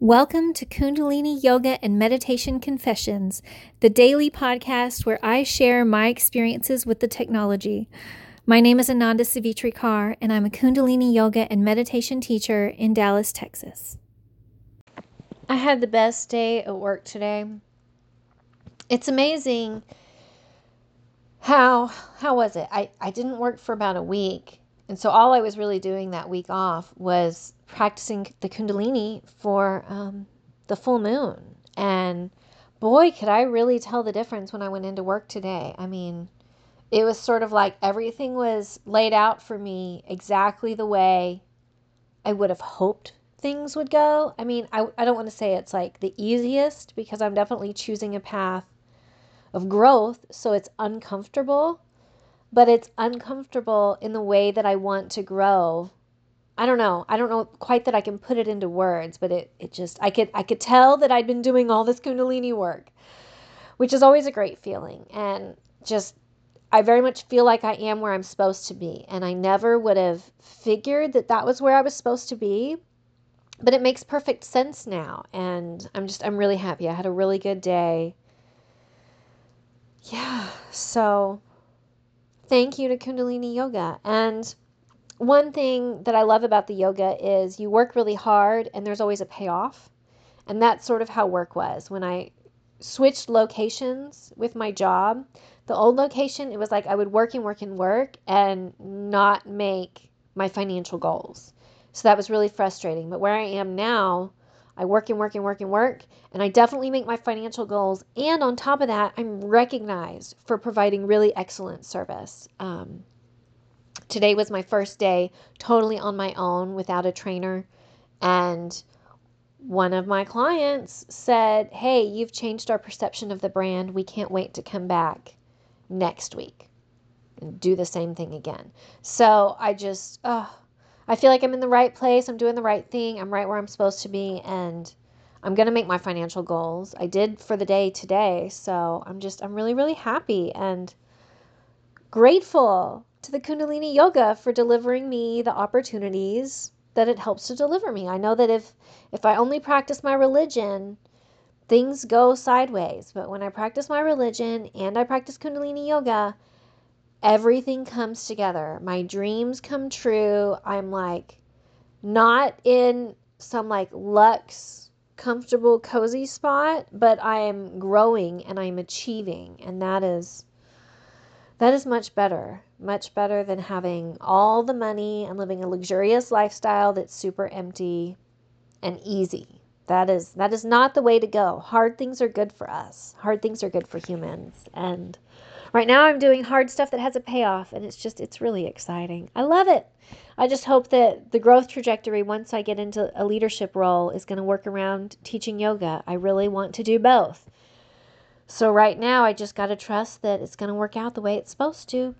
Welcome to Kundalini Yoga and Meditation Confessions, the daily podcast where I share my experiences with the technology. My name is Ananda Savitri Kaur, and I'm a Kundalini Yoga and Meditation teacher in Dallas, Texas. I had the best day at work today. It's amazing how how was it? I, I didn't work for about a week. And so all I was really doing that week off was practicing the Kundalini for um, the full moon. And boy, could I really tell the difference when I went into work today. I mean, it was sort of like everything was laid out for me exactly the way I would have hoped things would go. I mean, I, I don't want to say it's like the easiest because I'm definitely choosing a path of growth, so it's uncomfortable, but it's uncomfortable in the way that I want to grow I don't know. I don't know quite that I can put it into words, but it, it just I could I could tell that I'd been doing all this kundalini work, which is always a great feeling. And just I very much feel like I am where I'm supposed to be, and I never would have figured that that was where I was supposed to be. But it makes perfect sense now, and I'm just I'm really happy. I had a really good day. Yeah, so thank you to Kundalini Yoga and one thing that I love about the yoga is you work really hard and there's always a payoff. And that's sort of how work was. When I switched locations with my job, the old location, it was like I would work and work and work and not make my financial goals. So that was really frustrating. But where I am now, I work and work and work and work, and I definitely make my financial goals. And on top of that, I'm recognized for providing really excellent service. Um, today was my first day totally on my own without a trainer. And one of my clients said, Hey, you've changed our perception of the brand. We can't wait to come back next week and do the same thing again. So I just, oh, I feel like I'm in the right place. I'm doing the right thing. I'm right where I'm supposed to be. And I'm going to make my financial goals. I did for the day today. So I'm just, I'm really, really happy and grateful to the Kundalini Yoga for delivering me the opportunities that it helps to deliver me. I know that if if I only practice my religion, things go sideways. But when I practice my religion and I practice Kundalini Yoga, everything comes together. My dreams come true. I'm like not in some like luxe, comfortable, cozy spot, but I am growing and I'm achieving. And that is that is much better much better than having all the money and living a luxurious lifestyle that's super empty and easy. That is that is not the way to go. Hard things are good for us. Hard things are good for humans. And right now I'm doing hard stuff that has a payoff and it's just it's really exciting. I love it. I just hope that the growth trajectory once I get into a leadership role is going to work around teaching yoga. I really want to do both. So right now I just got to trust that it's going to work out the way it's supposed to.